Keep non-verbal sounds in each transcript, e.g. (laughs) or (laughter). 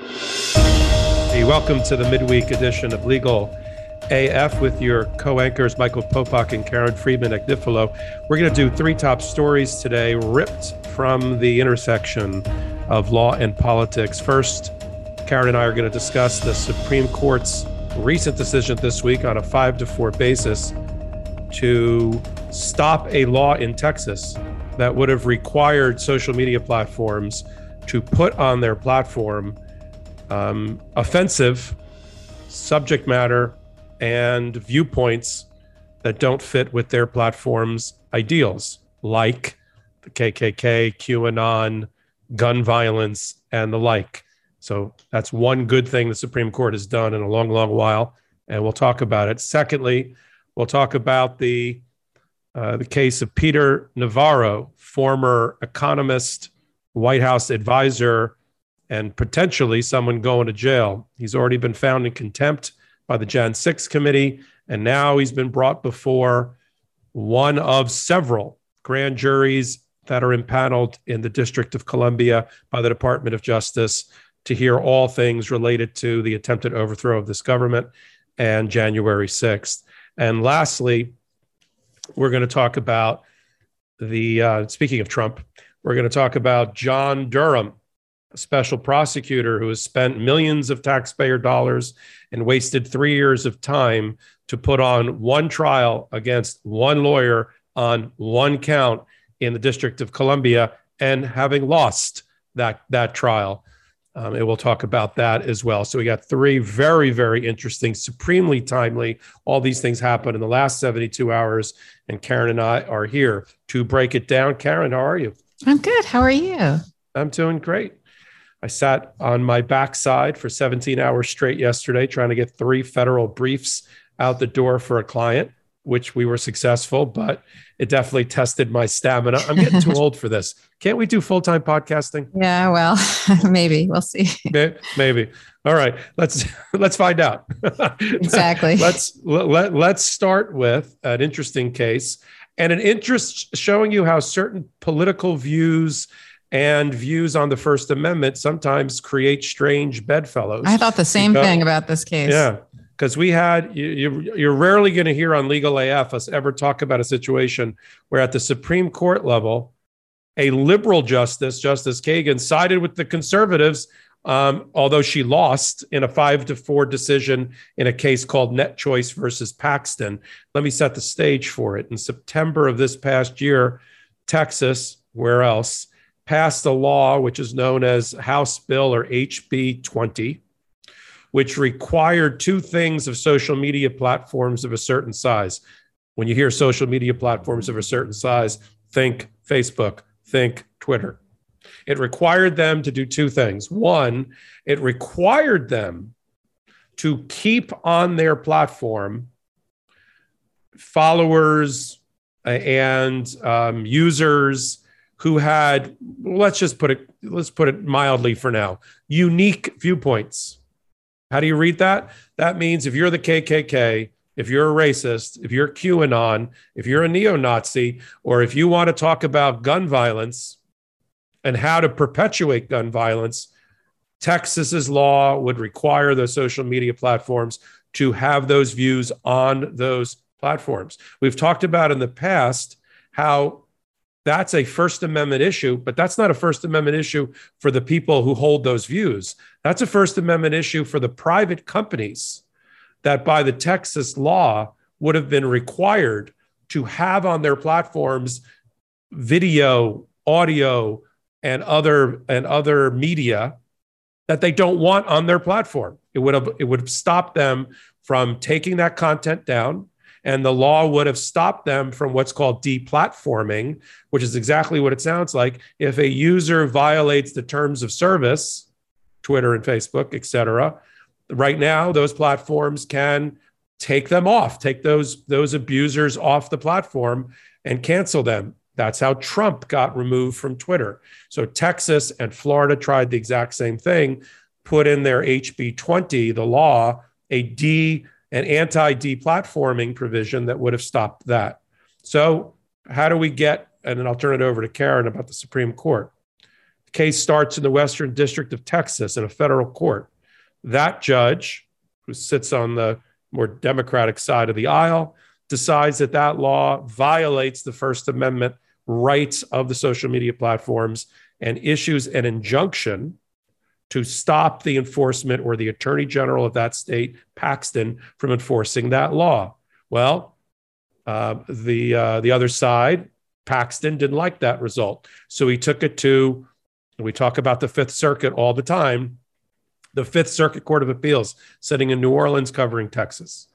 Hey, welcome to the midweek edition of Legal AF with your co-anchors Michael Popak and Karen Friedman Agnifilo. We're going to do three top stories today, ripped from the intersection of law and politics. First, Karen and I are going to discuss the Supreme Court's recent decision this week on a five to four basis to stop a law in Texas that would have required social media platforms to put on their platform um, offensive subject matter and viewpoints that don't fit with their platform's ideals, like the KKK, QAnon, gun violence, and the like. So that's one good thing the Supreme Court has done in a long, long while, and we'll talk about it. Secondly, we'll talk about the uh, the case of Peter Navarro, former economist, White House advisor, and potentially someone going to jail. He's already been found in contempt by the Jan 6 committee, and now he's been brought before one of several grand juries that are impaneled in the District of Columbia by the Department of Justice to hear all things related to the attempted overthrow of this government and January 6th. And lastly, we're going to talk about the, uh, speaking of Trump, we're going to talk about John Durham, special prosecutor who has spent millions of taxpayer dollars and wasted three years of time to put on one trial against one lawyer on one count in the District of Columbia and having lost that, that trial. Um, and we'll talk about that as well. So we got three very, very interesting, supremely timely. All these things happen in the last 72 hours, and Karen and I are here to break it down. Karen, how are you? I'm good. How are you? I'm doing great. I sat on my backside for 17 hours straight yesterday trying to get three federal briefs out the door for a client, which we were successful, but it definitely tested my stamina. I'm getting too (laughs) old for this. Can't we do full time podcasting? Yeah, well, (laughs) maybe we'll see. (laughs) Maybe. All right, let's let's find out. Exactly. let's let, let's start with an interesting case and an interest showing you how certain political views and views on the First Amendment sometimes create strange bedfellows. I thought the same because, thing about this case. Yeah, because we had you, you're rarely going to hear on Legal AF us ever talk about a situation where at the Supreme Court level, a liberal justice, Justice Kagan, sided with the conservatives. Um, although she lost in a five to four decision in a case called Net Choice versus Paxton. Let me set the stage for it. In September of this past year, Texas, where else, passed a law which is known as House Bill or HB 20, which required two things of social media platforms of a certain size. When you hear social media platforms of a certain size, think Facebook, think Twitter. It required them to do two things. One, it required them to keep on their platform followers uh, and um, users who had let's just put it let's put it mildly for now unique viewpoints. How do you read that? That means if you're the kkk if you're a racist if you're qanon if you're a neo-nazi or if you want to talk about gun violence and how to perpetuate gun violence texas's law would require those social media platforms to have those views on those platforms. We've talked about in the past how that's a First Amendment issue, but that's not a First Amendment issue for the people who hold those views. That's a First Amendment issue for the private companies that, by the Texas law, would have been required to have on their platforms video, audio, and other and other media that they don't want on their platform. It would have it would have stopped them from taking that content down and the law would have stopped them from what's called deplatforming, which is exactly what it sounds like. If a user violates the terms of service, Twitter and Facebook, et cetera. Right now, those platforms can take them off, take those, those abusers off the platform and cancel them. That's how Trump got removed from Twitter. So Texas and Florida tried the exact same thing, put in their HB 20, the law, a D, an anti deplatforming provision that would have stopped that. So, how do we get, and then I'll turn it over to Karen about the Supreme Court. The case starts in the Western District of Texas in a federal court. That judge, who sits on the more Democratic side of the aisle, decides that that law violates the First Amendment rights of the social media platforms and issues an injunction to stop the enforcement or the attorney general of that state, Paxton, from enforcing that law. Well, uh, the uh, the other side, Paxton, didn't like that result, so he took it to. We talk about the Fifth Circuit all the time. The Fifth Circuit Court of Appeals, sitting in New Orleans, covering Texas,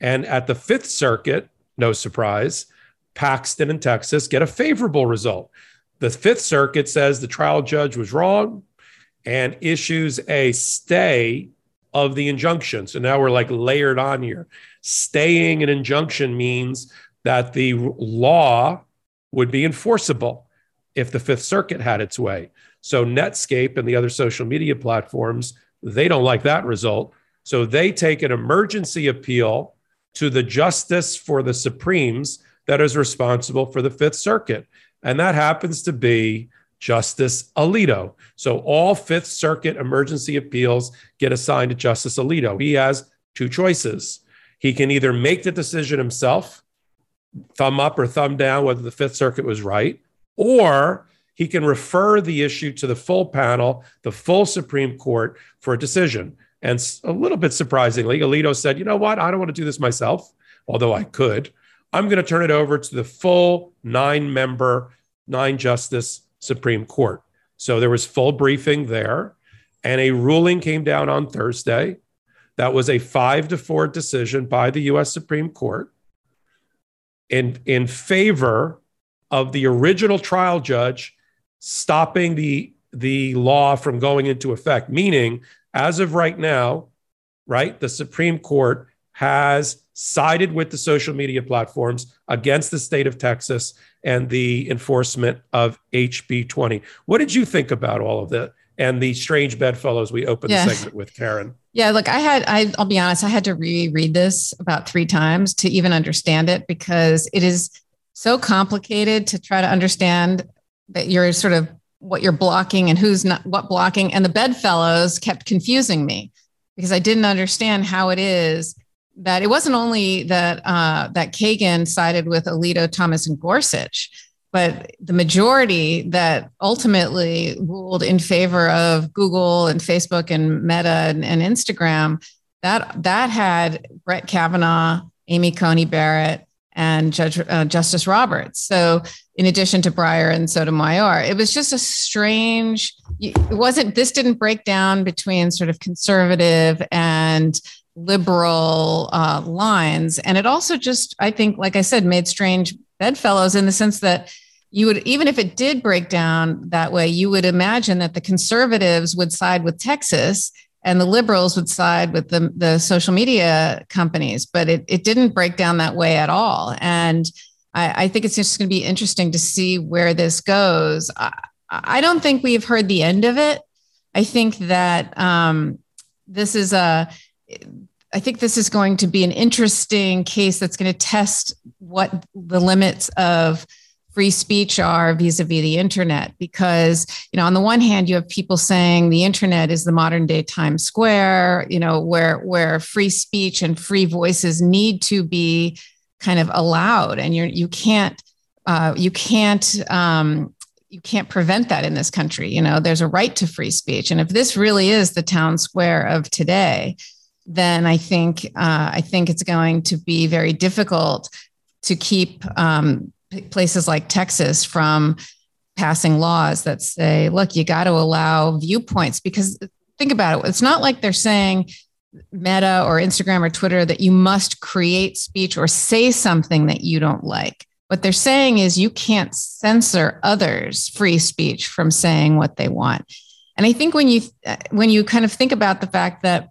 and at the Fifth Circuit, no surprise, Paxton and Texas get a favorable result. The Fifth Circuit says the trial judge was wrong and issues a stay of the injunction. So now we're like layered on here. Staying an injunction means that the law would be enforceable if the Fifth Circuit had its way. So Net Choice and the other social media platforms, they don't like that result. So they take an emergency appeal to the justice for the Supremes that is responsible for the Fifth Circuit. And that happens to be Justice Alito. So all Fifth Circuit emergency appeals get assigned to Justice Alito. He has two choices. He can either make the decision himself, thumb up or thumb down whether the Fifth Circuit was right, or he can refer the issue to the full panel, the full Supreme Court for a decision. And a little bit surprisingly, Alito said, you know what? I don't want to do this myself, although I could. I'm going to turn it over to the full nine member, nine justice Supreme Court. So there was full briefing there, and a ruling came down on Thursday. That was a five to four decision by the US Supreme Court in, in favor of the original trial judge stopping the, the law from going into effect, meaning, as of right now, right, the Supreme Court has sided with the social media platforms against the state of Texas and the enforcement of HB 20. What did you think about all of that and the strange bedfellows we opened yeah. the segment with, Karen? Yeah, look, I had, I, I'll be honest, I had to reread this about three times to even understand it because it is so complicated to try to understand that you're sort of what you're blocking and who's not what blocking. And the bedfellows kept confusing me because I didn't understand how it is that it wasn't only that uh, that Kagan sided with Alito, Thomas, and Gorsuch, but the majority that ultimately ruled in favor of Google and Facebook and Meta and, and Instagram that that had Brett Kavanaugh, Amy Coney Barrett, and Judge uh, Justice Roberts. So, in addition to Breyer and Sotomayor, it was just a strange. It wasn't. This didn't break down between sort of conservative and liberal uh, lines. And it also just, I think, like I said, made strange bedfellows in the sense that you would, even if it did break down that way, you would imagine that the conservatives would side with Texas and the liberals would side with the, the social media companies. But it, it didn't break down that way at all. And I, I think it's just going to be interesting to see where this goes. I, I don't think we've heard the end of it. I think that um, this is a I think this is going to be an interesting case that's going to test what the limits of free speech are vis-a-vis the internet because you know on the one hand you have people saying the internet is the modern day times square you know where where free speech and free voices need to be kind of allowed and you're you can't uh, you can't um, you can't prevent that in this country you know there's a right to free speech. And if this really is the town square of today then I think uh, I think it's going to be very difficult to keep um, places like Texas from passing laws that say, look, you got to allow viewpoints because think about it. It's not like they're saying Meta or Instagram or Twitter that you must create speech or say something that you don't like. What they're saying is you can't censor others' free speech from saying what they want. And I think when you when you kind of think about the fact that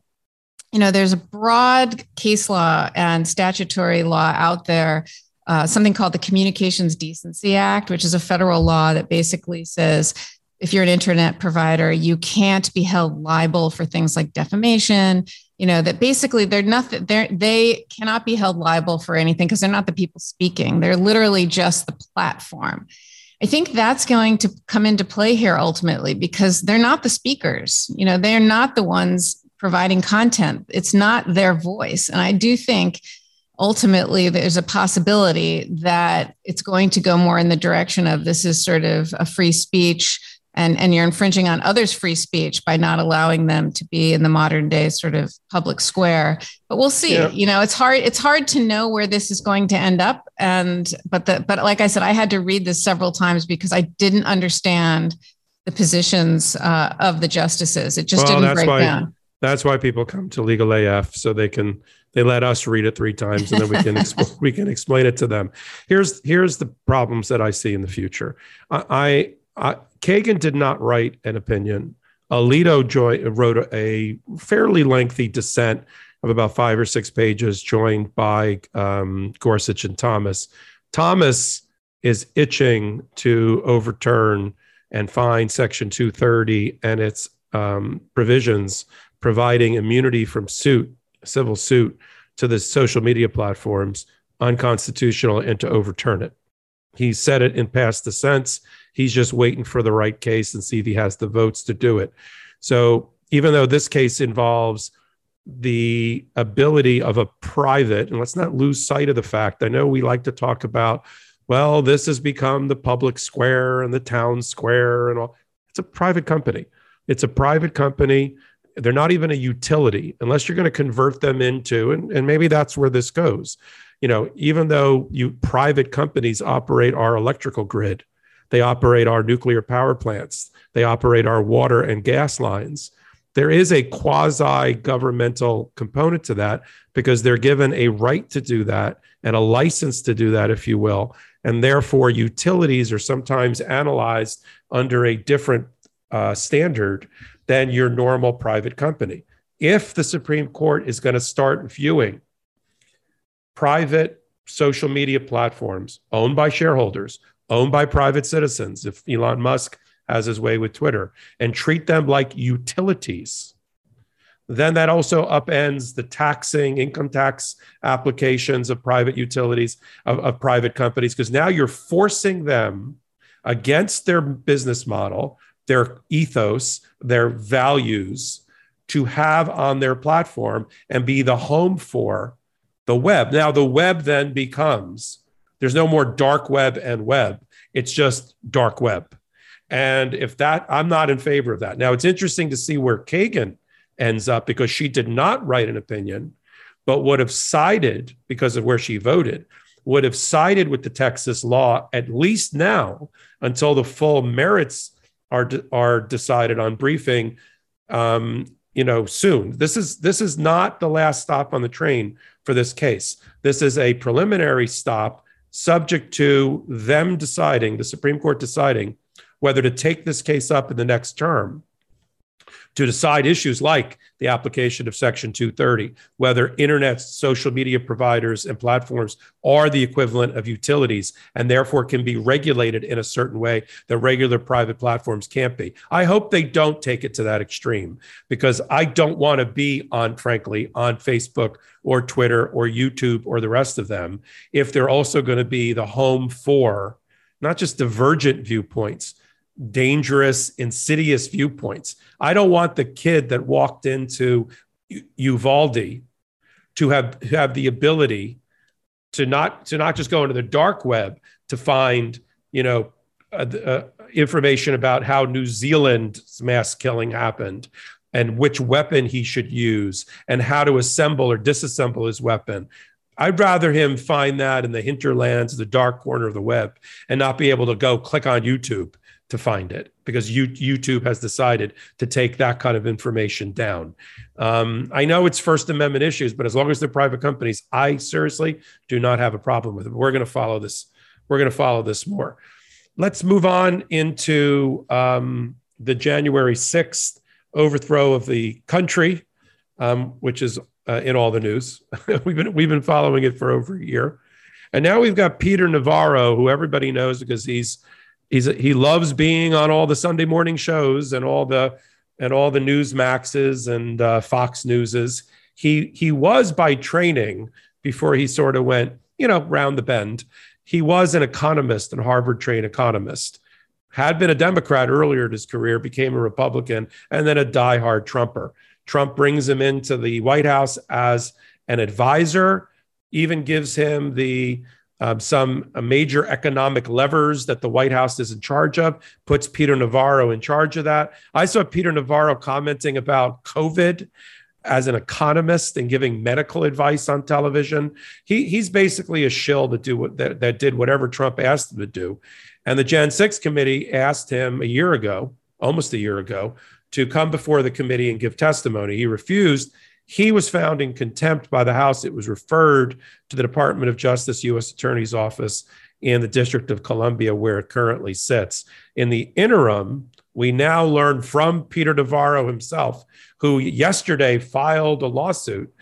you know there's a broad case law and statutory law out there uh, something called the Communications Decency Act, which is a federal law that basically says if you're an internet provider, you can't be held liable for things like defamation. You know that basically they're nothing. They they cannot be held liable for anything because they're not the people speaking. They're literally just the platform. I think that's going to come into play here ultimately because they're not the speakers. You know, they're not the ones providing content. It's not their voice, and I do think ultimately there's a possibility that it's going to go more in the direction of this is sort of a free speech and, and you're infringing on others' free speech by not allowing them to be in the modern day sort of public square. But we'll see. Yeah. You know, it's hard. It's hard to know where this is going to end up. And but the but like I said, I had to read this several times because I didn't understand the positions uh, of the justices. It just well, didn't break why, down. That's why people come to Legal AF so they can they let us read it three times and then we can (laughs) exp- we can explain it to them. Here's here's the problems that I see in the future. I, I, I Kagan did not write an opinion. Alito joy, wrote a fairly lengthy dissent of about five or six pages, joined by um, Gorsuch and Thomas. Thomas is itching to overturn and find Section 230 and its um, provisions providing immunity from suit civil suit to the social media platforms unconstitutional and to overturn it. He said it in past dissents. He's just waiting for the right case and see if he has the votes to do it. So even though this case involves the ability of a private, and let's not lose sight of the fact, I know we like to talk about, well, this has become the public square and the town square and all. It's a private company. It's a private company they're not even a utility unless you're going to convert them into, and, and maybe that's where this goes. You know, even though you private companies operate our electrical grid, they operate our nuclear power plants, they operate our water and gas lines. There is a quasi governmental component to that because they're given a right to do that and a license to do that, if you will. And therefore, utilities are sometimes analyzed under a different uh, standard than your normal private company. If the Supreme Court is going to start viewing private social media platforms owned by shareholders, owned by private citizens, if Elon Musk has his way with Twitter, and treat them like utilities, then that also upends the taxing, income tax applications of private utilities, of, of private companies, because now you're forcing them against their business model their ethos, their values to have on their platform and be the home for the web. Now, the web then becomes there's no more dark web and web, it's just dark web. And if that, I'm not in favor of that. Now, it's interesting to see where Kagan ends up because she did not write an opinion, but would have sided because of where she voted, would have sided with the Texas law at least now until the full merits are are decided on briefing um, you know soon. This is this is not the last stop on the train for this case. This is a preliminary stop subject to them deciding the supreme court deciding whether to take this case up in the next term to decide issues like the application of Section 230, whether internet social media providers and platforms are the equivalent of utilities and therefore can be regulated in a certain way that regular private platforms can't be. I hope they don't take it to that extreme because I don't want to be on, frankly, on Facebook or Twitter or YouTube or the rest of them if they're also going to be the home for not just divergent viewpoints dangerous, insidious viewpoints. I don't want the kid that walked into Uvalde to have have the ability to not to not just go into the dark web to find you know uh, uh, information about how New Zealand's mass killing happened and which weapon he should use and how to assemble or disassemble his weapon. I'd rather him find that in the hinterlands, the dark corner of the web, and not be able to go click on YouTube to find it because you, YouTube has decided to take that kind of information down. Um, I know it's First Amendment issues, but as long as they're private companies, I seriously do not have a problem with it. We're going to follow this. We're going to follow this more. Let's move on into um, the January 6th overthrow of the country, um, which is uh, in all the news. (laughs) we've been we've been following it for over a year, and now we've got Peter Navarro, who everybody knows because he's he's he loves being on all the Sunday morning shows and all the and all the Newsmaxes and uh, Fox Newses. He he was by training before he sort of went you know round the bend. He was an economist, and Harvard trained economist. Had been a Democrat earlier in his career, became a Republican, and then a diehard Trumper. Trump brings him into the White House as an advisor, even gives him the um, some uh, major economic levers that the White House is in charge of, puts Peter Navarro in charge of that. I saw Peter Navarro commenting about COVID as an economist and giving medical advice on television. He, he's basically a shill that, do what, that, that did whatever Trump asked him to do. And the Jan 6 committee asked him a year ago, almost a year ago, to come before the committee and give testimony. He refused he was found in contempt by the House. It was referred to the Department of Justice, U.S. Attorney's Office in the District of Columbia, where it currently sits. In the interim, we now learn from Peter Navarro himself, who yesterday filed a lawsuit.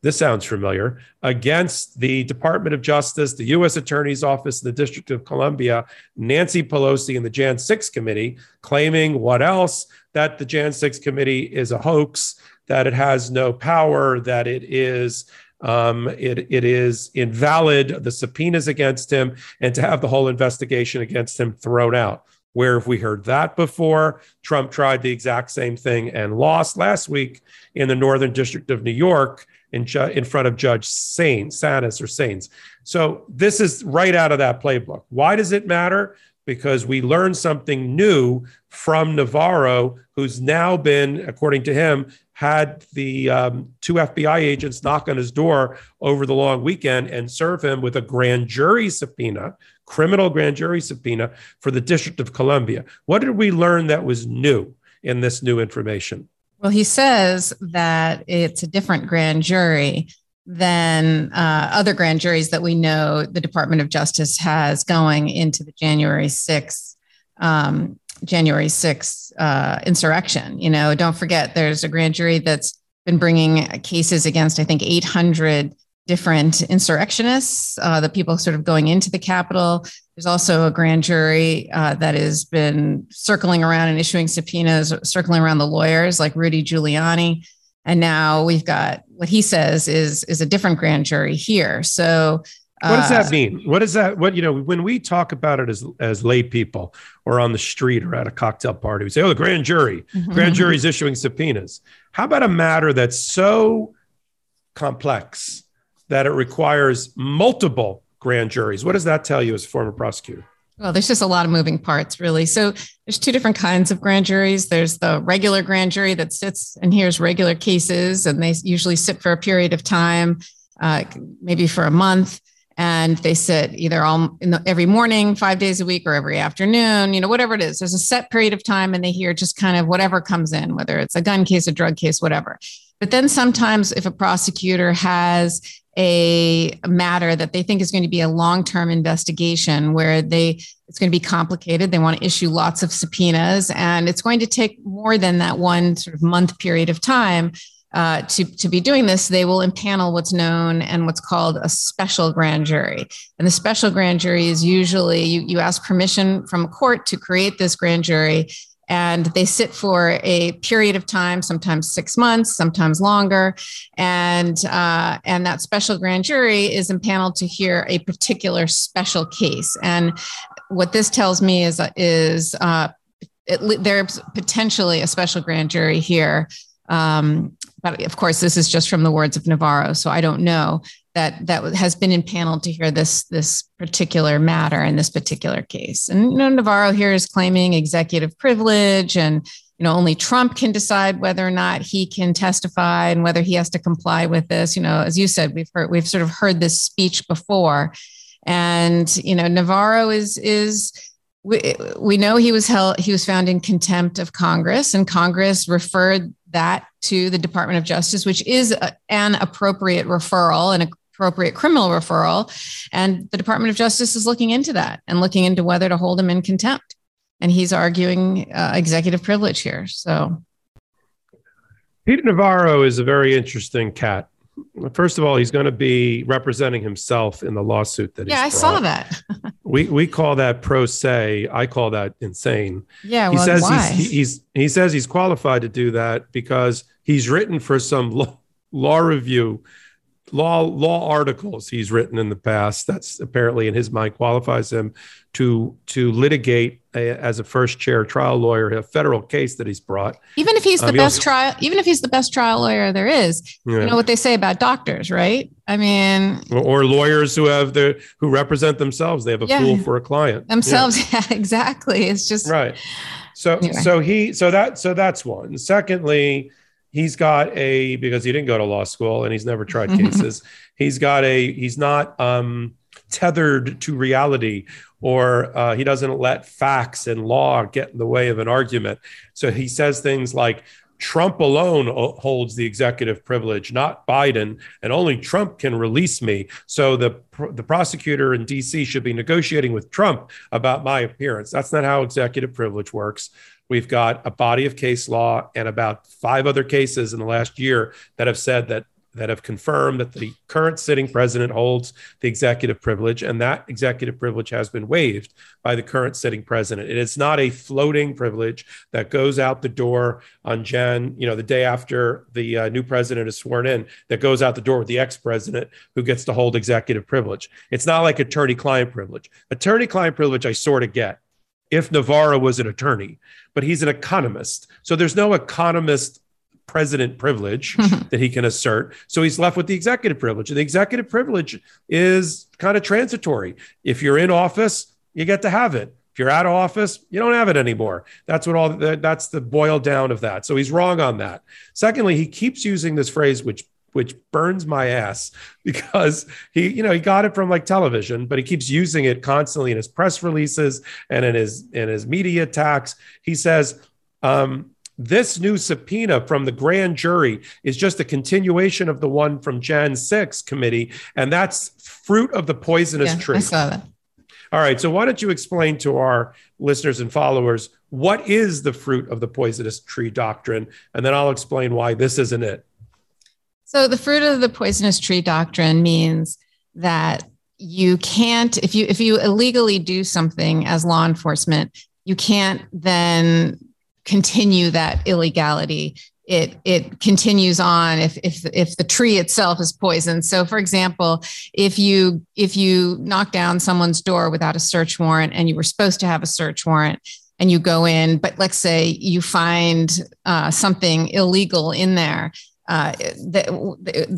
This sounds familiar against the Department of Justice, the U.S. Attorney's Office, the District of Columbia, Nancy Pelosi, and the Jan 6 committee, claiming what else? That the Jan 6 committee is a hoax that it has no power, that it is um, it, it is invalid, the subpoenas against him, and to have the whole investigation against him thrown out. Where have we heard that before? Trump tried the exact same thing and lost last week in the Northern District of New York in, ju- in front of Judge Saines, Sanis or Saines. So this is right out of that playbook. Why does it matter? Because we learned something new from Navarro, who's now been, according to him, had the um, two FBI agents knock on his door over the long weekend and serve him with a grand jury subpoena, criminal grand jury subpoena for the District of Columbia. What did we learn that was new in this new information? Well, he says that it's a different grand jury than uh, other grand juries that we know the Department of Justice has going into the January 6th um, January 6th uh, insurrection. You know, don't forget there's a grand jury that's been bringing cases against, I think, 800 different insurrectionists, uh, the people sort of going into the Capitol. There's also a grand jury uh, that has been circling around and issuing subpoenas, circling around the lawyers like Rudy Giuliani. And now we've got what he says is, is a different grand jury here. So what does that uh, mean? What is that? What you know, when we talk about it as as lay people or on the street or at a cocktail party, we say, "Oh, the grand jury, mm-hmm. grand jury is issuing subpoenas." How about a matter that's so complex that it requires multiple grand juries? What does that tell you as a former prosecutor? Well, there's just a lot of moving parts, really. So there's two different kinds of grand juries. There's the regular grand jury that sits and hears regular cases, and they usually sit for a period of time, uh, maybe for a month and they sit either all the, every morning five days a week or every afternoon you know whatever it is. There's a set period of time and they hear just kind of whatever comes in whether it's a gun case a drug case whatever. But then sometimes if a prosecutor has a matter that they think is going to be a long-term investigation where they it's going to be complicated they want to issue lots of subpoenas and it's going to take more than that one sort of month period of time uh, to, to be doing this, they will impanel what's known and what's called a special grand jury. And the special grand jury is usually you, you ask permission from a court to create this grand jury, and they sit for a period of time, sometimes six months, sometimes longer. And, uh, and that special grand jury is impaneled to hear a particular special case. And what this tells me is, is uh, it, there's potentially a special grand jury here um, but of course, this is just from the words of Navarro, so I don't know that that has been impaneled to hear this this particular matter in this particular case. And you know, Navarro here is claiming executive privilege, and you know, only Trump can decide whether or not he can testify and whether he has to comply with this. You know, as you said, we've heard we've sort of heard this speech before, and you know, Navarro is is we, we know he was held he was found in contempt of congress and congress referred that to the Department of Justice, which is a, an appropriate referral, an appropriate criminal referral. And the Department of Justice is looking into that and looking into whether to hold him in contempt. and he's arguing uh, executive privilege here. So, Peter Navarro is a very interesting cat. First of all, he's going to be representing himself in the lawsuit that. Yeah, I saw that. (laughs) we we call that pro se. I call that insane. Yeah, he says why? he's, he's he says he's qualified to do that because he's written for some law, law review law law articles he's written in the past that's apparently in his mind qualifies him to to litigate a, as a first chair trial lawyer a federal case that he's brought even if he's the Um, best also- trial, even if he's the best trial lawyer there is, Yeah. you know what they say about doctors, right? I mean, or, or lawyers who have the who represent themselves they have a Yeah. fool for a client Yeah. themselves. (laughs) Yeah, exactly. It's just right so Anyway. so he so that so that's one secondly he's got a because he didn't go to law school and he's never tried (laughs) cases he's got a he's not um tethered to reality or uh, he doesn't let facts and law get in the way of an argument so he says things like Trump alone holds the executive privilege, not Biden, and only Trump can release me. So the the prosecutor in D.C. should be negotiating with Trump about my appearance. That's not how executive privilege works. We've got a body of case law and about five other cases in the last year that have said that that have confirmed that the current sitting president holds the executive privilege, and that executive privilege has been waived by the current sitting president. It is not a floating privilege that goes out the door on Jan, you know, the day after the uh, new president is sworn in, that goes out the door with the ex-president who gets to hold executive privilege. It's not like attorney-client privilege. Attorney-client privilege, I sort of get if Navarro was an attorney, but he's an economist, so there's no economist president privilege (laughs) that he can assert. So he's left with the executive privilege. And the executive privilege is kind of transitory. If you're in office, you get to have it. If you're out of office, you don't have it anymore. That's what all the, that's the boil down of that. So he's wrong on that. Secondly, he keeps using this phrase, which which burns my ass (laughs) because he, you know, he got it from like television, but he keeps using it constantly in his press releases and in his in his media attacks. He says, um, this new subpoena from the grand jury is just a continuation of the one from Jan 6 committee, and that's fruit of the poisonous yeah, tree. I saw that. All right. So, why don't you explain to our listeners and followers what is the fruit of the poisonous tree doctrine? And then I'll explain why this isn't it. So the fruit of the poisonous tree doctrine means that you can't if you if you illegally do something as law enforcement, you can't then continue that illegality. It it continues on if if if the tree itself is poisoned. So for example, if you if you knock down someone's door without a search warrant and you were supposed to have a search warrant and you go in, but let's say you find uh, something illegal in there, uh, that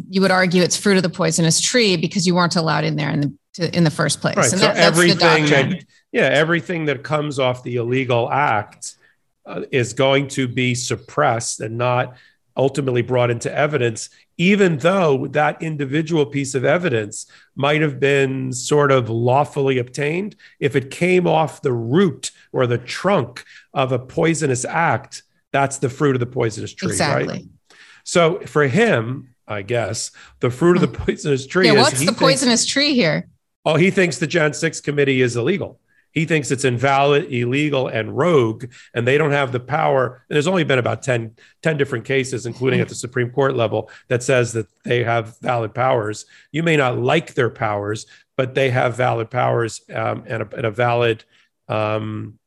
you would argue it's fruit of the poisonous tree because you weren't allowed in there in the to, in the first place. Right. And so that- that's the everything that, yeah, everything that comes off the illegal act uh, is going to be suppressed and not ultimately brought into evidence, even though that individual piece of evidence might have been sort of lawfully obtained. If it came off the root or the trunk of a poisonous act, that's the fruit of the poisonous tree, exactly. right? So for him, I guess the fruit of the poisonous tree Yeah. is What's he the thinks- poisonous tree here? Oh, he thinks the Jan 6 committee is illegal. He thinks it's invalid, illegal, and rogue, and they don't have the power. And there's only been about 10, 10 different cases, including at the Supreme Court level, that says that they have valid powers. You may not like their powers, but they have valid powers um, and, a, and a valid um,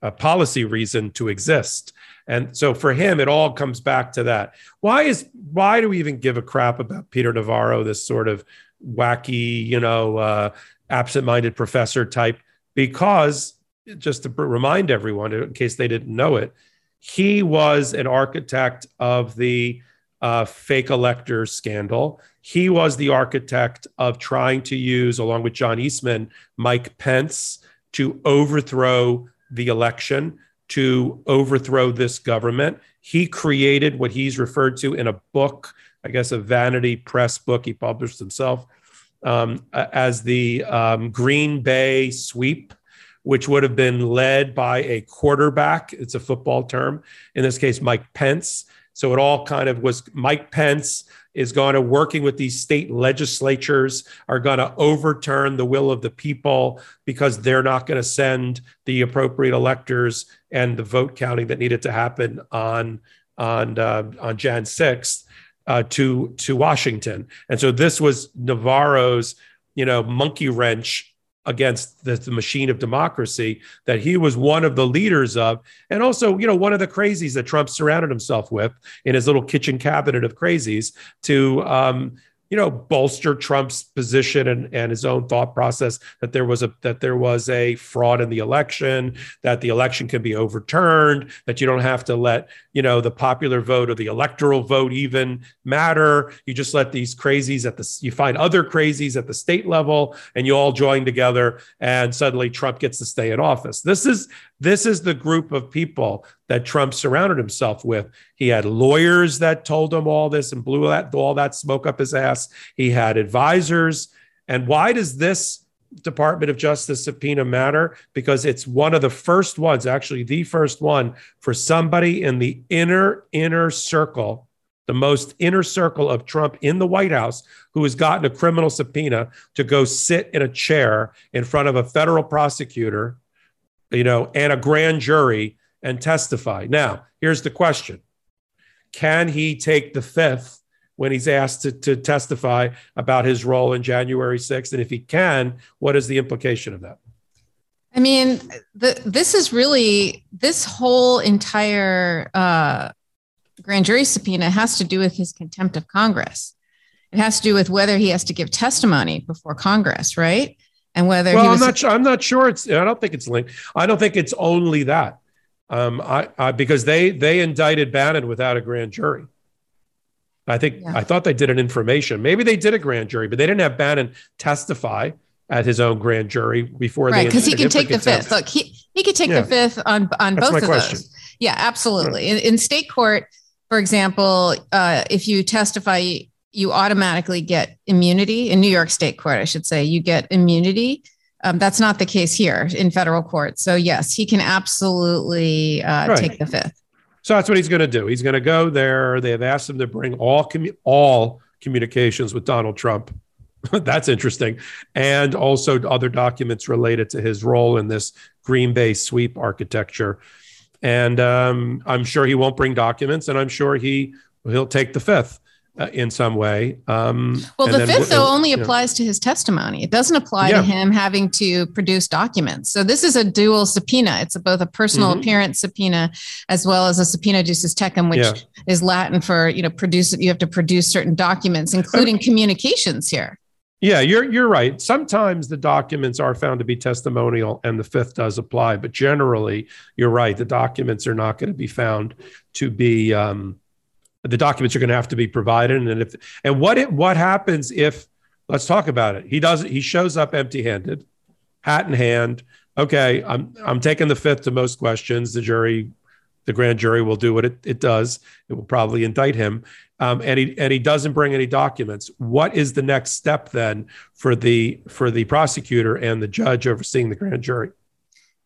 a policy reason to exist. And so for him, it all comes back to that. Why is why do we even give a crap about Peter Navarro, this sort of wacky, you know, uh, absent-minded professor type? Because just to remind everyone, in case they didn't know it, he was an architect of the uh, fake electors scandal. He was the architect of trying to use, along with John Eastman, Mike Pence to overthrow the election, to overthrow this government. He created what he's referred to in a book, I guess a vanity press book he published himself, um, as the um, Green Bay sweep, which would have been led by a quarterback. It's a football term. In this case, Mike Pence. So it all kind of was Mike Pence is going to working with these state legislatures are going to overturn the will of the people because they're not going to send the appropriate electors and the vote counting that needed to happen on on uh, on Jan 6th uh, to to Washington. And so this was Navarro's you know monkey wrench against the, the, machine of democracy that he was one of the leaders of and also you know one of the crazies that trump surrounded himself with in his little kitchen cabinet of crazies to um, you know bolster Trump's position and, and his own thought process that there was a that there was a fraud in the election, that the election can be overturned, that you don't have to let you know the popular vote or the electoral vote even matter. You just let these crazies at the you find other crazies at the state level and you all join together and suddenly Trump gets to stay in office. This is this is the group of people that Trump surrounded himself with. He had lawyers that told him all this and blew that, all that smoke up his ass. He had advisors. And why does this Department of Justice subpoena matter? Because it's one of the first ones, actually, the first one for somebody in the inner, inner circle, the most inner circle of Trump in the White House, who has gotten a criminal subpoena to go sit in a chair in front of a federal prosecutor you know, and a grand jury and testify. Now, here's the question Can he take the fifth when he's asked to, to testify about his role in January 6th? And if he can, what is the implication of that? I mean, the, this is really this whole entire uh, grand jury subpoena has to do with his contempt of Congress. It has to do with whether he has to give testimony before Congress, right? and whether well, I'm not sure. I'm not sure. It's. I don't think it's linked. I don't think it's only that. Um, I, I because they they indicted Bannon without a grand jury. I think yeah. I thought they did an information. Maybe they did a grand jury, but they didn't have Bannon testify at his own grand jury before they. right, because he can take the fifth. Look, he he could take yeah. the fifth on on That's both of question. those. Yeah, absolutely. In, in, state court, for example, uh, if you testify you automatically get immunity in New York State court, I should say, you get immunity. Um, that's not the case here in federal court. So, yes, he can absolutely uh, right. take the fifth. So that's what he's going to do. He's going to go there. They have asked him to bring all commu- all communications with Donald Trump. (laughs) that's interesting, and also other documents related to his role in this Green Bay sweep architecture. And um, I'm sure he won't bring documents, and I'm sure he he'll take the fifth uh, in some way. Um, well, the fifth, though, only applies know. to his testimony. It doesn't apply yeah. to him having to produce documents. So this is a dual subpoena. It's a, both a personal mm-hmm. appearance subpoena as well as a subpoena duces tecum, which yeah. is Latin for you know produce. You have to produce certain documents, including okay. communications here. Yeah, you're you're right. Sometimes the documents are found to be testimonial, and the fifth does apply. But generally, you're right. The documents are not going to be found to be. Um, the documents are going to have to be provided. And if and what it what happens if let's talk about it. He does he shows up empty handed hat in hand. Okay i'm i'm taking the fifth to most questions. The jury the grand jury will do what it, it does. It will probably indict him. Um, and he and he doesn't bring any documents. What is the next step then for the for the prosecutor and the judge overseeing the grand jury?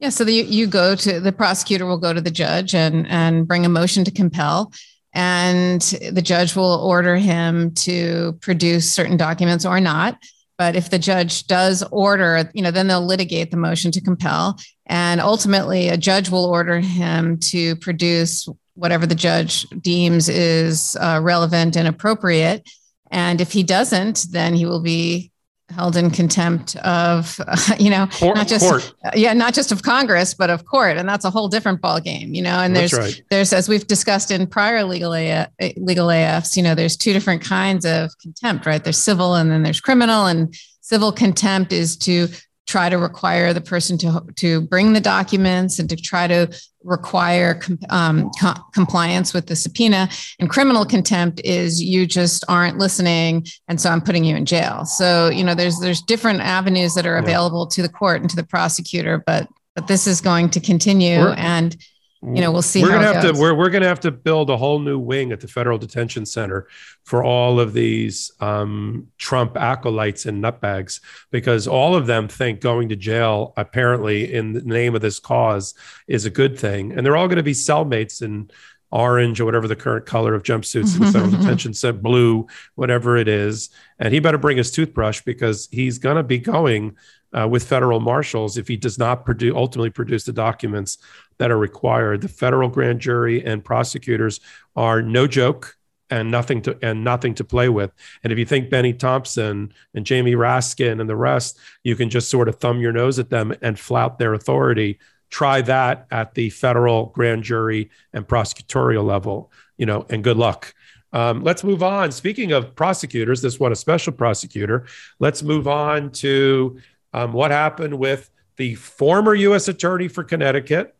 Yeah so the, you go to the prosecutor will go to the judge and and bring a motion to compel and the judge will order him to produce certain documents or not. But if the judge does order you know then they'll litigate the motion to compel. And ultimately a judge will order him to produce whatever the judge deems is uh, relevant and appropriate. And if he doesn't then he will be held in contempt of (laughs) you know court, not just court. yeah not just of congress but of court and that's a whole different ball game you know and there's right. there's as we've discussed in prior legal AF, eh, legal afs you know there's two different kinds of contempt right there's civil and then there's criminal and civil contempt is to try to require the person to to bring the documents and to try to require um, co- compliance with the subpoena. And criminal contempt is you just aren't listening, and so I'm putting you in jail. So you know, there's there's different avenues that are available to the court and to the prosecutor, but but this is going to continue We're- and you know we'll see we're gonna have goes. to we're, we're gonna have to build a whole new wing at the federal detention center for all of these um, trump acolytes and nutbags because all of them think going to jail apparently in the name of this cause is a good thing and they're all going to be cellmates in orange or whatever the current color of jumpsuits in the federal (laughs) detention center, blue, whatever it is. And he better bring his toothbrush because he's going to be going uh, with federal marshals if he does not produce ultimately produce the documents that are required. The federal grand jury and prosecutors are no joke and nothing to and nothing to play with. And if you think Bennie Thompson and Jamie Raskin and the rest, you can just sort of thumb your nose at them and flout their authority. Try that at the federal grand jury and prosecutorial level, you know, and good luck. Um, let's move on. Speaking of prosecutors, this one a special prosecutor. Let's move on to um, what happened with the former U.S. Attorney for Connecticut,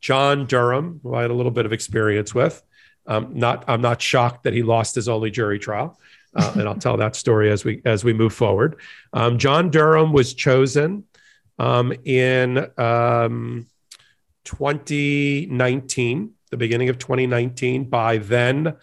John Durham, who I had a little bit of experience with. Um, not, I'm not shocked that he lost his only jury trial, uh, and I'll tell that story as we as we move forward. Um, John Durham was chosen um, in 2019, um, the beginning of 2019, by then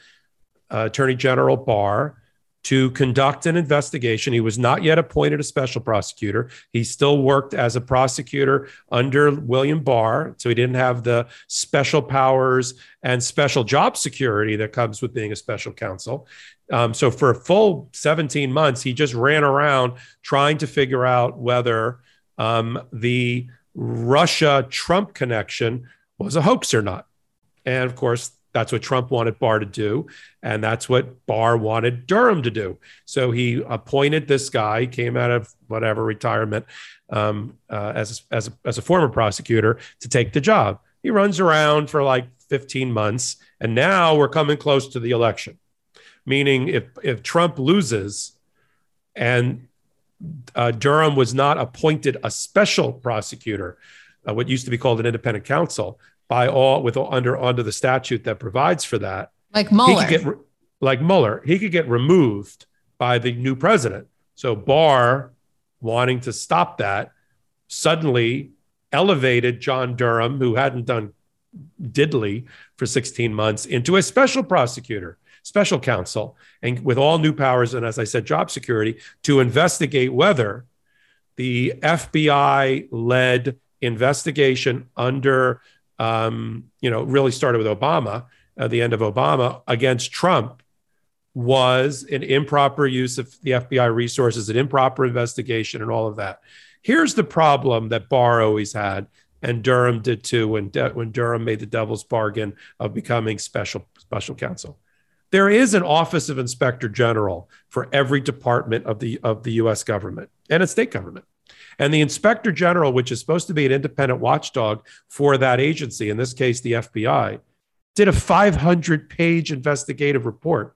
uh, Attorney General Barr to conduct an investigation. He was not yet appointed a special prosecutor. He still worked as a prosecutor under William Barr. So he didn't have the special powers and special job security that comes with being a special counsel. Um, so for a full 17 months, he just ran around trying to figure out whether um, the Russia Trump connection was a hoax or not. And of course, that's what Trump wanted Barr to do. And that's what Barr wanted Durham to do. So he appointed this guy, came out of whatever retirement um, uh, as, as, a, as a former prosecutor to take the job. He runs around for like 15 months. And now we're coming close to the election, meaning if, if Trump loses and uh, Durham was not appointed a special prosecutor, uh, what used to be called an independent counsel, by all with under under the statute that provides for that. Like Mueller. He could get, like Mueller, he could get removed by the new president. So Barr, wanting to stop that, suddenly elevated John Durham, who hadn't done diddly for 16 months, into a special prosecutor, special counsel, and with all new powers and, as I said, job security to investigate whether the FBI led investigation under um, you know, really started with Obama at the end of Obama against Trump was an improper use of the FBI resources, an improper investigation, and all of that. Here's the problem that Barr always had, and Durham did too when De- when Durham made the devil's bargain of becoming special special counsel. There is an office of inspector general for every department of the of the U.S. government and a state government. And the inspector general, which is supposed to be an independent watchdog for that agency, in this case, the FBI, did a 500 page investigative report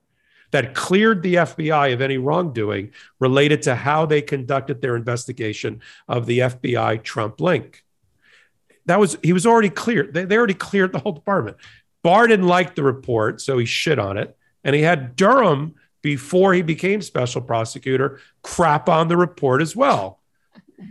that cleared the FBI of any wrongdoing related to how they conducted their investigation of the FBI Trump link. That was, he was already cleared. They, they already cleared the whole department. Barr didn't like the report, so he shit on it. And he had Durham, before he became special prosecutor, crap on the report as well.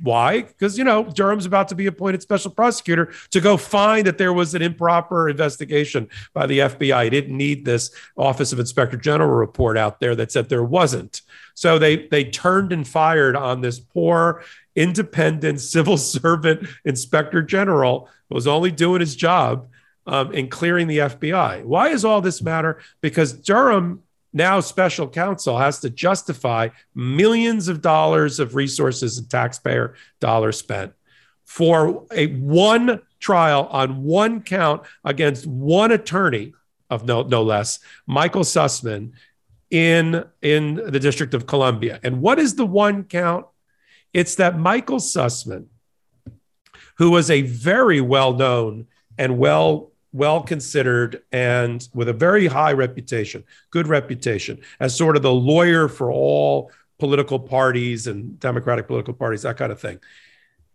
Why? Because, you know, Durham's about to be appointed special prosecutor to go find that there was an improper investigation by the FBI. He didn't need this Office of Inspector General report out there that said there wasn't. So they they turned and fired on this poor independent (laughs) civil servant inspector general who was only doing his job um, in clearing the FBI. Why does all this matter? Because Durham now special counsel has to justify millions of dollars of resources and taxpayer dollars spent for a one trial on one count against one attorney of no, no less, Michael sussmann in, in the District of Columbia. And what is the one count? It's that Michael sussmann who was a very well known and well well considered and with a very high reputation, good reputation, as sort of the lawyer for all political parties and Democratic political parties, that kind of thing.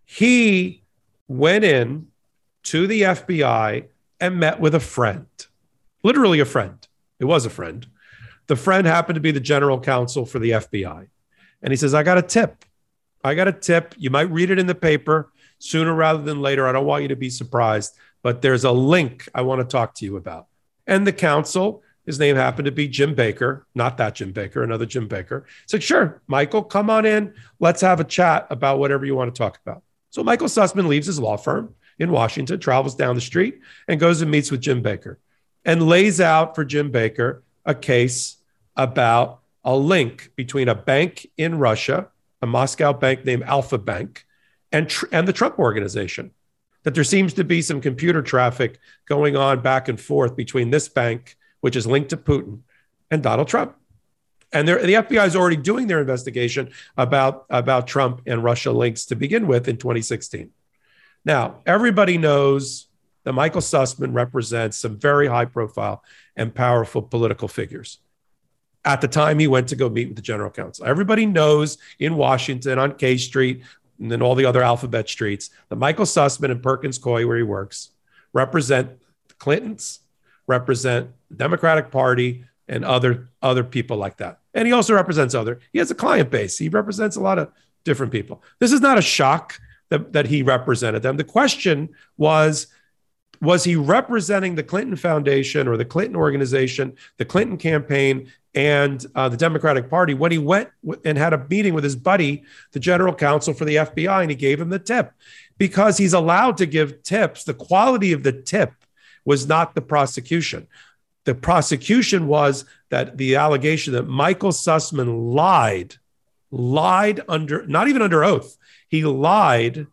He went in to the FBI and met with a friend, literally a friend. It was a friend. The friend happened to be the general counsel for the FBI. And he says, I got a tip. I got a tip. You might read it in the paper sooner rather than later. I don't want you to be surprised but there's a link I want to talk to you about. And the counsel, his name happened to be Jim Baker, not that Jim Baker, another Jim Baker. Said, sure, Michael, come on in. Let's have a chat about whatever you want to talk about. So Michael Sussmann leaves his law firm in Washington, travels down the street, and goes and meets with Jim Baker. and lays out for Jim Baker a case about a link between a bank in Russia, a Moscow bank named Alfa Bank, and, and the Trump organization. That there seems to be some computer traffic going on back and forth between this bank, which is linked to Putin, and Donald Trump. And the FBI is already doing their investigation about, about Trump and Russia links to begin with in 2016. Now, everybody knows that Michael Sussmann represents some very high profile and powerful political figures. At the time he went to go meet with the general counsel, everybody knows in Washington on K Street and then all the other alphabet streets that Michael Sussmann and Perkins Coie, where he works, represent the Clintons, represent the Democratic Party, and other other people like that. And he also represents other. He has a client base. He represents a lot of different people. This is not a shock that, that he represented them. The question was was he representing the Clinton Foundation or the Clinton organization, the Clinton campaign, and uh, the Democratic Party when he went and had a meeting with his buddy, the general counsel for the FBI, and he gave him the tip because he's allowed to give tips. The quality of the tip was not the prosecution. The prosecution was that the allegation that Michael Sussmann lied, lied under, not even under oath, he lied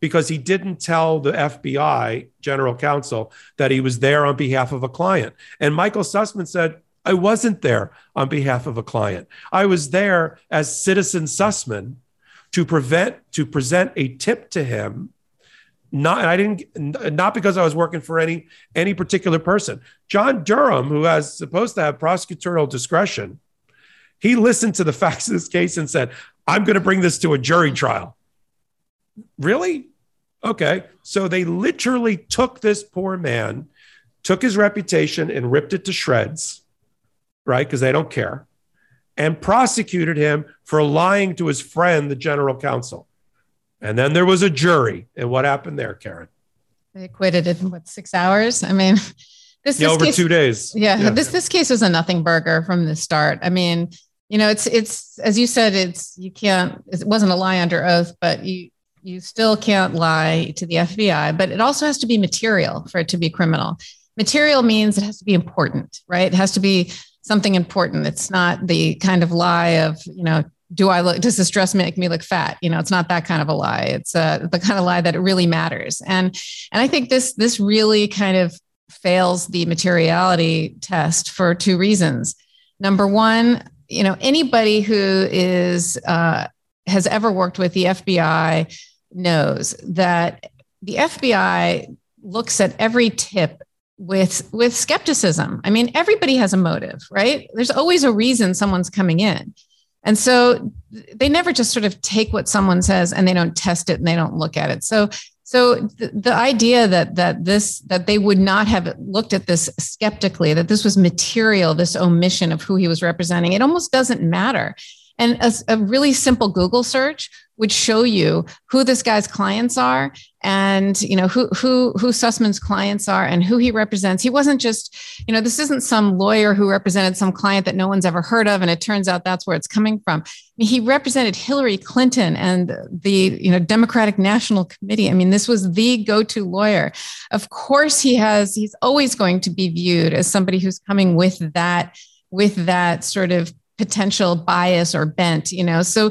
because he didn't tell the FBI general counsel that he was there on behalf of a client. And Michael Sussmann said, I wasn't there on behalf of a client. I was there as citizen Sussmann to prevent to present a tip to him not I didn't not because I was working for any any particular person. John Durham, who has supposed to have prosecutorial discretion, he listened to the (laughs) facts of this case and said, "I'm going to bring this to a jury trial." Really? Okay. So they literally took this poor man, took his reputation and ripped it to shreds, right? Because they don't care, and prosecuted him for lying to his friend, the general counsel. And then there was a jury. And what happened there, Karen? They acquitted it in what, six hours? I mean, (laughs) this, yeah, this over case, two days. Yeah, yeah, This, this case was a nothing burger from the start. I mean, you know, it's, it's, as you said, it's, you can't, it wasn't a lie under oath, but you, you still can't lie to the FBI, but it also has to be material for it to be criminal. Material means it has to be important, right? It has to be something important. It's not the kind of lie of, you know, do I look, does this dress make me look fat? You know, it's not that kind of a lie. It's uh, the kind of lie that it really matters. And, and I think this, this really kind of fails the materiality test for two reasons. Number one, you know, anybody who is, uh, has ever worked with the FBI knows that the FBI looks at every tip with with skepticism. I mean, everybody has a motive, right? There's always a reason someone's coming in. And so they never just sort of take what someone says and they don't test it and they don't look at it. So so the, the idea that that this that they would not have looked at this skeptically, that this was material, this omission of who he was representing, it almost doesn't matter. And a, a really simple Google search would show you who this guy's clients are and you know who who who Sussmann's clients are and who he represents. He wasn't just, you know, this isn't some lawyer who represented some client that no one's ever heard of and it turns out that's where it's coming from. He represented Hillary Clinton and the, you know, Democratic National Committee. I mean, this was the go-to lawyer. Of course he has he's always going to be viewed as somebody who's coming with that with that sort of potential bias or bent you know? So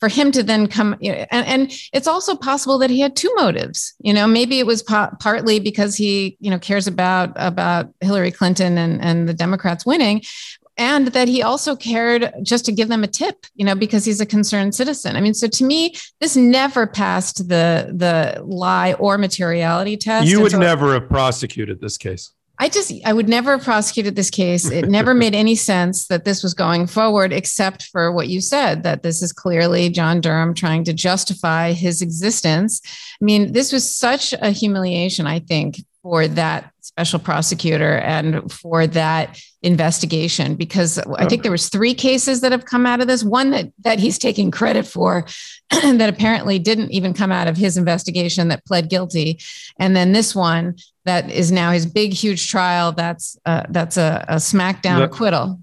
for him to then come you know, and, and, it's also possible that he had two motives you know? Maybe it was pa- partly because he you know cares about about hillary clinton and and the democrats winning and that he also cared just to give them a tip you know because he's a concerned citizen. I mean so to me this never passed the the lie or materiality test. You would so, never have prosecuted this case I just, I would never have prosecuted this case. It never made any sense that this was going forward, except for what you said, that this is clearly John Durham trying to justify his existence. I mean, this was such a humiliation, I think, for that special prosecutor and for that investigation because I think there was three cases that have come out of this. One that that he's taking credit for (clears throat) that apparently didn't even come out of his investigation that pled guilty. And then this one that is now his big huge trial that's uh, that's a, a smackdown the, acquittal.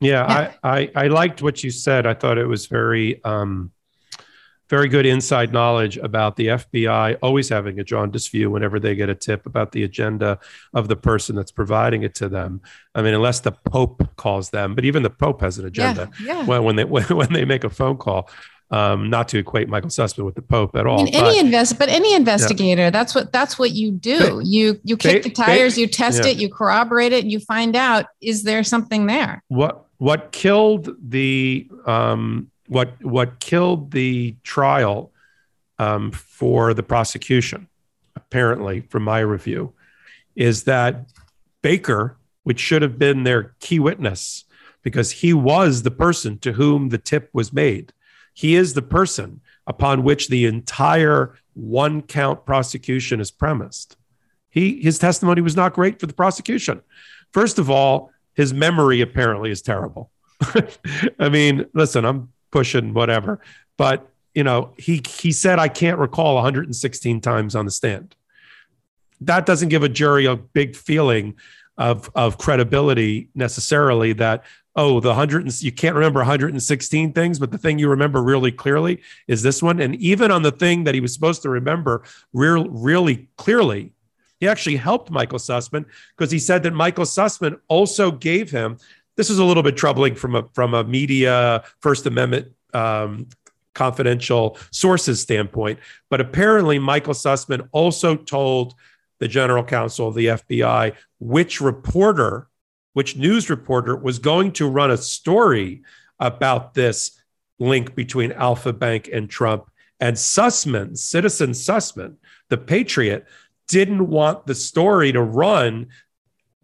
Yeah, yeah, I, I i liked what you said. I thought it was very um very good inside knowledge about the FBI always having a jaundiced view whenever they get a tip about the agenda of the person that's providing it to them. I mean, unless the Pope calls them, but even the Pope has an agenda Yeah, yeah. when, when they when, (laughs) when they make a phone call. Um, not to equate Michael Sussmann with the Pope at all. I mean, but- any invest, but any investigator, that's what that's what you do. Ba- you you kick ba- the tires, ba- you test yeah. it, you corroborate it, and you find out is there something there. what what killed the um, what what killed the trial um, for the prosecution, apparently, from my review, is that Baker, which should have been their key witness, because he was the person to whom the tip was made. He is the person upon which the entire one count prosecution is premised. He his testimony was not great for the prosecution. First of all, his memory apparently is terrible. (laughs) I mean, listen, I'm pushing whatever, but you know, he he said I can't recall 116 times on the stand. That doesn't give a jury a big feeling of of credibility necessarily that oh the 100 and, you can't remember 116 things but the thing you remember really clearly is this one and even on the thing that he was supposed to remember real really clearly he actually helped Michael Sussmann because he said that Michael Sussmann also gave him. This is a little bit troubling from a from a media First Amendment um, confidential sources standpoint, but apparently Michael Sussmann also told the general counsel of the FBI which reporter, which news reporter was going to run a story about this link between Alfa Bank and Trump. And Sussmann, Citizen Sussmann, the Patriot, didn't want the story to run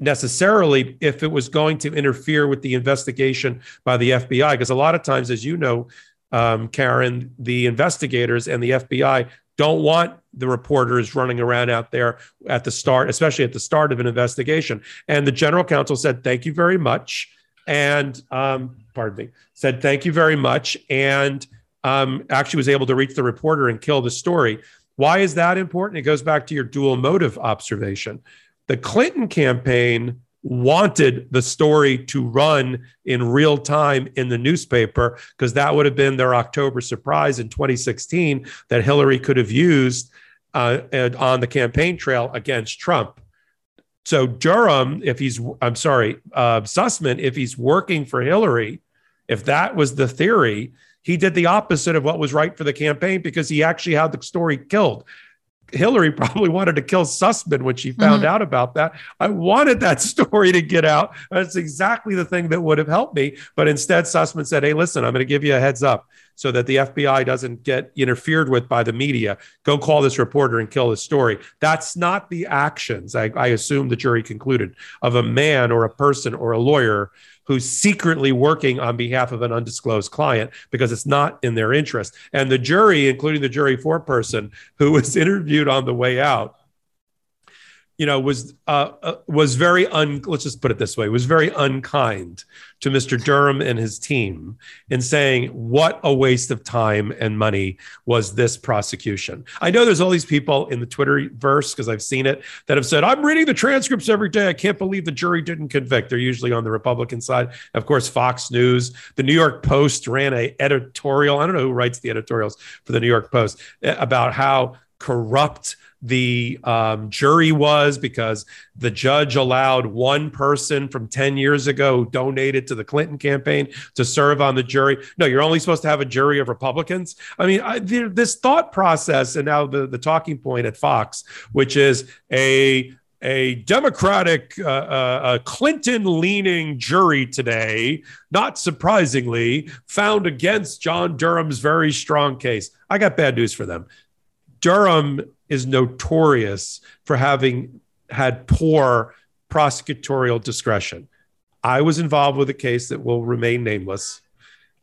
necessarily if it was going to interfere with the investigation by the FBI. Because a lot of times, as you know, um, Karen, the investigators and the FBI don't want the reporters running around out there at the start, especially at the start of an investigation. And the general counsel said, Thank you very much. And, um, pardon me, said, Thank you very much. And um, actually was able to reach the reporter and kill the story. Why is that important? It goes back to your dual motive observation. The Clinton campaign wanted the story to run in real time in the newspaper because that would have been their October surprise in 2016 that Hillary could have used uh, on the campaign trail against Trump. So Durham, if he's, I'm sorry, uh, Sussmann, if he's working for Hillary, if that was the theory, he did the opposite of what was right for the campaign because he actually had the story killed. Hillary (laughs) probably wanted to kill Sussmann when she found Mhm. out about that. I wanted that (laughs) story to get out. That's exactly the thing that would have helped me. But instead, Sussmann said, Hey, listen, I'm going to give you a heads up so that the FBI doesn't get interfered with by the media. Go call this reporter and kill this story. That's not the actions, I, I assume the jury concluded, of a man or a person or a lawyer who's secretly working on behalf of an undisclosed client because it's not in their interest. And the jury, including the jury foreperson who was (laughs) interviewed on the way out, you know, was uh, uh, was very un. Let's just put it this way: was very unkind to Mr. Durham and his team in saying what a waste of time and money was this prosecution. I know there's all these people in the Twitter verse because I've seen it that have said, "I'm reading the transcripts every day. I can't believe the jury didn't convict." They're usually on the Republican side. Of course, Fox News, the New York Post ran a editorial. I don't know who writes the editorials for the New York Post about how corrupt the um, jury was because the judge allowed one person from 10 years ago who donated to the Clinton campaign to serve on the jury. No, you're only supposed to have a jury of Republicans. I mean, I, this thought process, and now the, the talking point at Fox, which is a a Democratic, uh, uh, Clinton leaning jury today, not surprisingly, found against John Durham's very strong case. I got bad news for them. Durham is notorious for having had poor prosecutorial discretion. I was involved with a case that will remain nameless,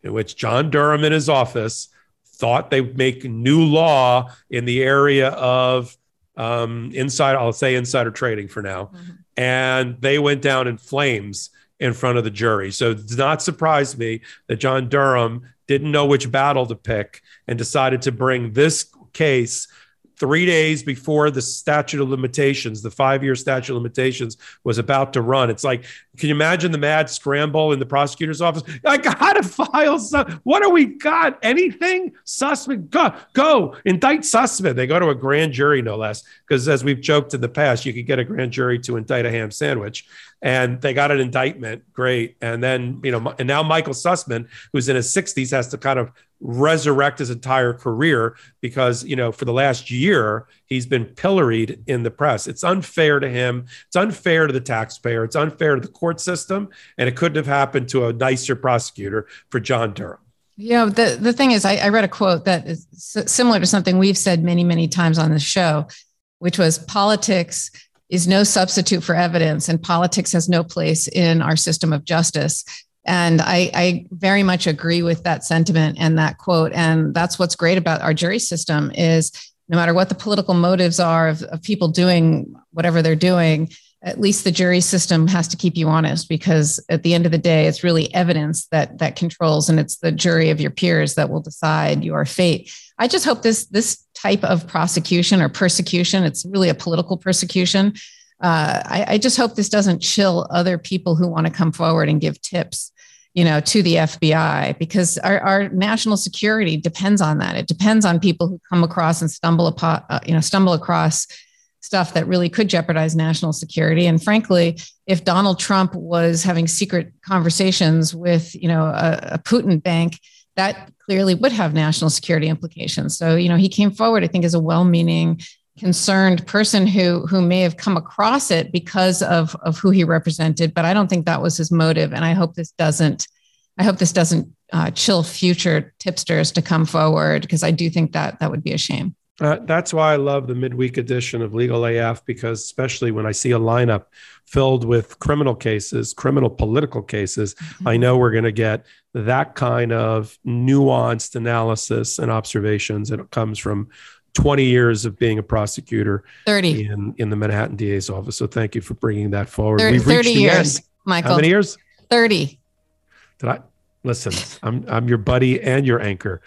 in which John Durham in his office thought they'd make new law in the area of um, inside, I'll say insider trading for now. Mhm. And they went down in flames in front of the jury. So it does not surprise me that John Durham didn't know which battle to pick and decided to bring this case three days before the statute of limitations, the five year statute of limitations was about to run. It's like Can you imagine the mad scramble in the prosecutor's office? I gotta file some. What do we got? Anything? Sussmann, go, go, indict Sussmann. They go to a grand jury, no less, because as we've joked in the past, you could get a grand jury to indict a ham sandwich. And they got an indictment, great. And then, you know, and now Michael Sussmann, who's in his 60s, has to kind of resurrect his entire career because you know for the last year he's been pilloried in the press it's unfair to him it's unfair to the taxpayer it's unfair to the court system and it couldn't have happened to a nicer prosecutor for john durham yeah the, the thing is I, I read a quote that is similar to something we've said many many times on the show which was politics is no substitute for evidence and politics has no place in our system of justice and I, I, very much agree with that sentiment and that quote. And that's what's great about our jury system is no matter what the political motives are of, of people doing whatever they're doing, at least the jury system has to keep you honest because at the end of the day, it's really evidence that that controls, and it's the jury of your peers that will decide your fate. I just hope this this type of prosecution or persecution, it's really a political persecution, uh, I, I, just hope this doesn't chill other people who want to come forward and give tips you know to the fbi because our, our national security depends on that it depends on people who come across and stumble upon uh, you know stumble across stuff that really could jeopardize national security. And frankly if donald trump was having secret conversations with you know a, a putin bank that clearly would have national security implications. So you know he came forward i think as a well-meaning concerned person who who may have come across it because of of who he represented but i don't think that was his motive. And i hope this doesn't i hope this doesn't uh, chill future tipsters to come forward because i do think that that would be a shame uh, that's why I love the midweek edition of Legal AF because, especially when I see a lineup filled with criminal cases, criminal political cases, mm-hmm. I know we're going to get that kind of nuanced analysis and observations. And it comes from 20 years of being a prosecutor 30 in, in the Manhattan DA's office. So thank you for bringing that forward. 30, We've 30 years, end. Michael. How many years? 30. Did I listen? I'm I'm your buddy and your anchor.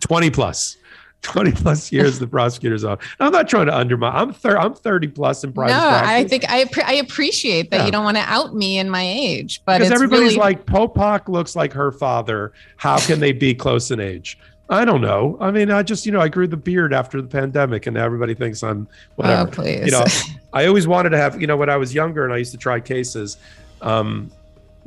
20 plus. 20 plus years the prosecutor's office. I'm not trying to undermine. I'm thir- I'm 30 plus in private. No, practice. I think I I appreciate that yeah. you don't want to out me in my age, but because everybody's really- like Popok looks like her father. How can they be close in age? I don't know. I mean, I just, you know, I grew the beard after the pandemic and everybody thinks I'm whatever. Oh, please. You know, (laughs) I always wanted to have, you know, when I was younger and I used to try cases, um,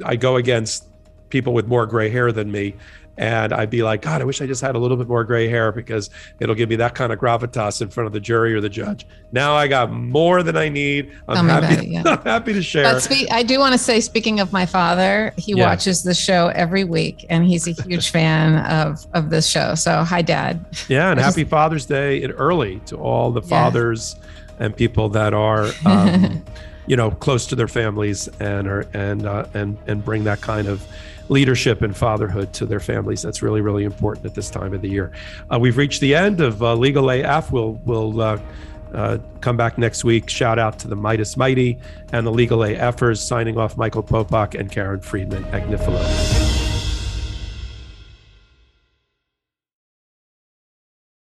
I go against people with more gray hair than me and I'd be like, God, I wish I just had a little bit more gray hair because it'll give me that kind of gravitas in front of the jury or the judge. Now I got more than I need. I'm, happy, it, yeah. (laughs) I'm happy to share. But spe- I do want to say, speaking of my father, he yeah. watches the show every week and he's a huge fan of, of this show. So, hi, Dad. Yeah, and happy Father's Day and early to all the fathers and people that are. Um, (laughs) you know, close to their families and are and uh, and and bring that kind of leadership and fatherhood to their families. That's really, really important at this time of the year. Uh, we've reached the end of uh, Legal AF. We'll, we'll uh, uh, come back next week. Shout out to the Midas Mighty and the Legal AFers. Signing off, Michael Popok and Karen Friedman Agnifilo.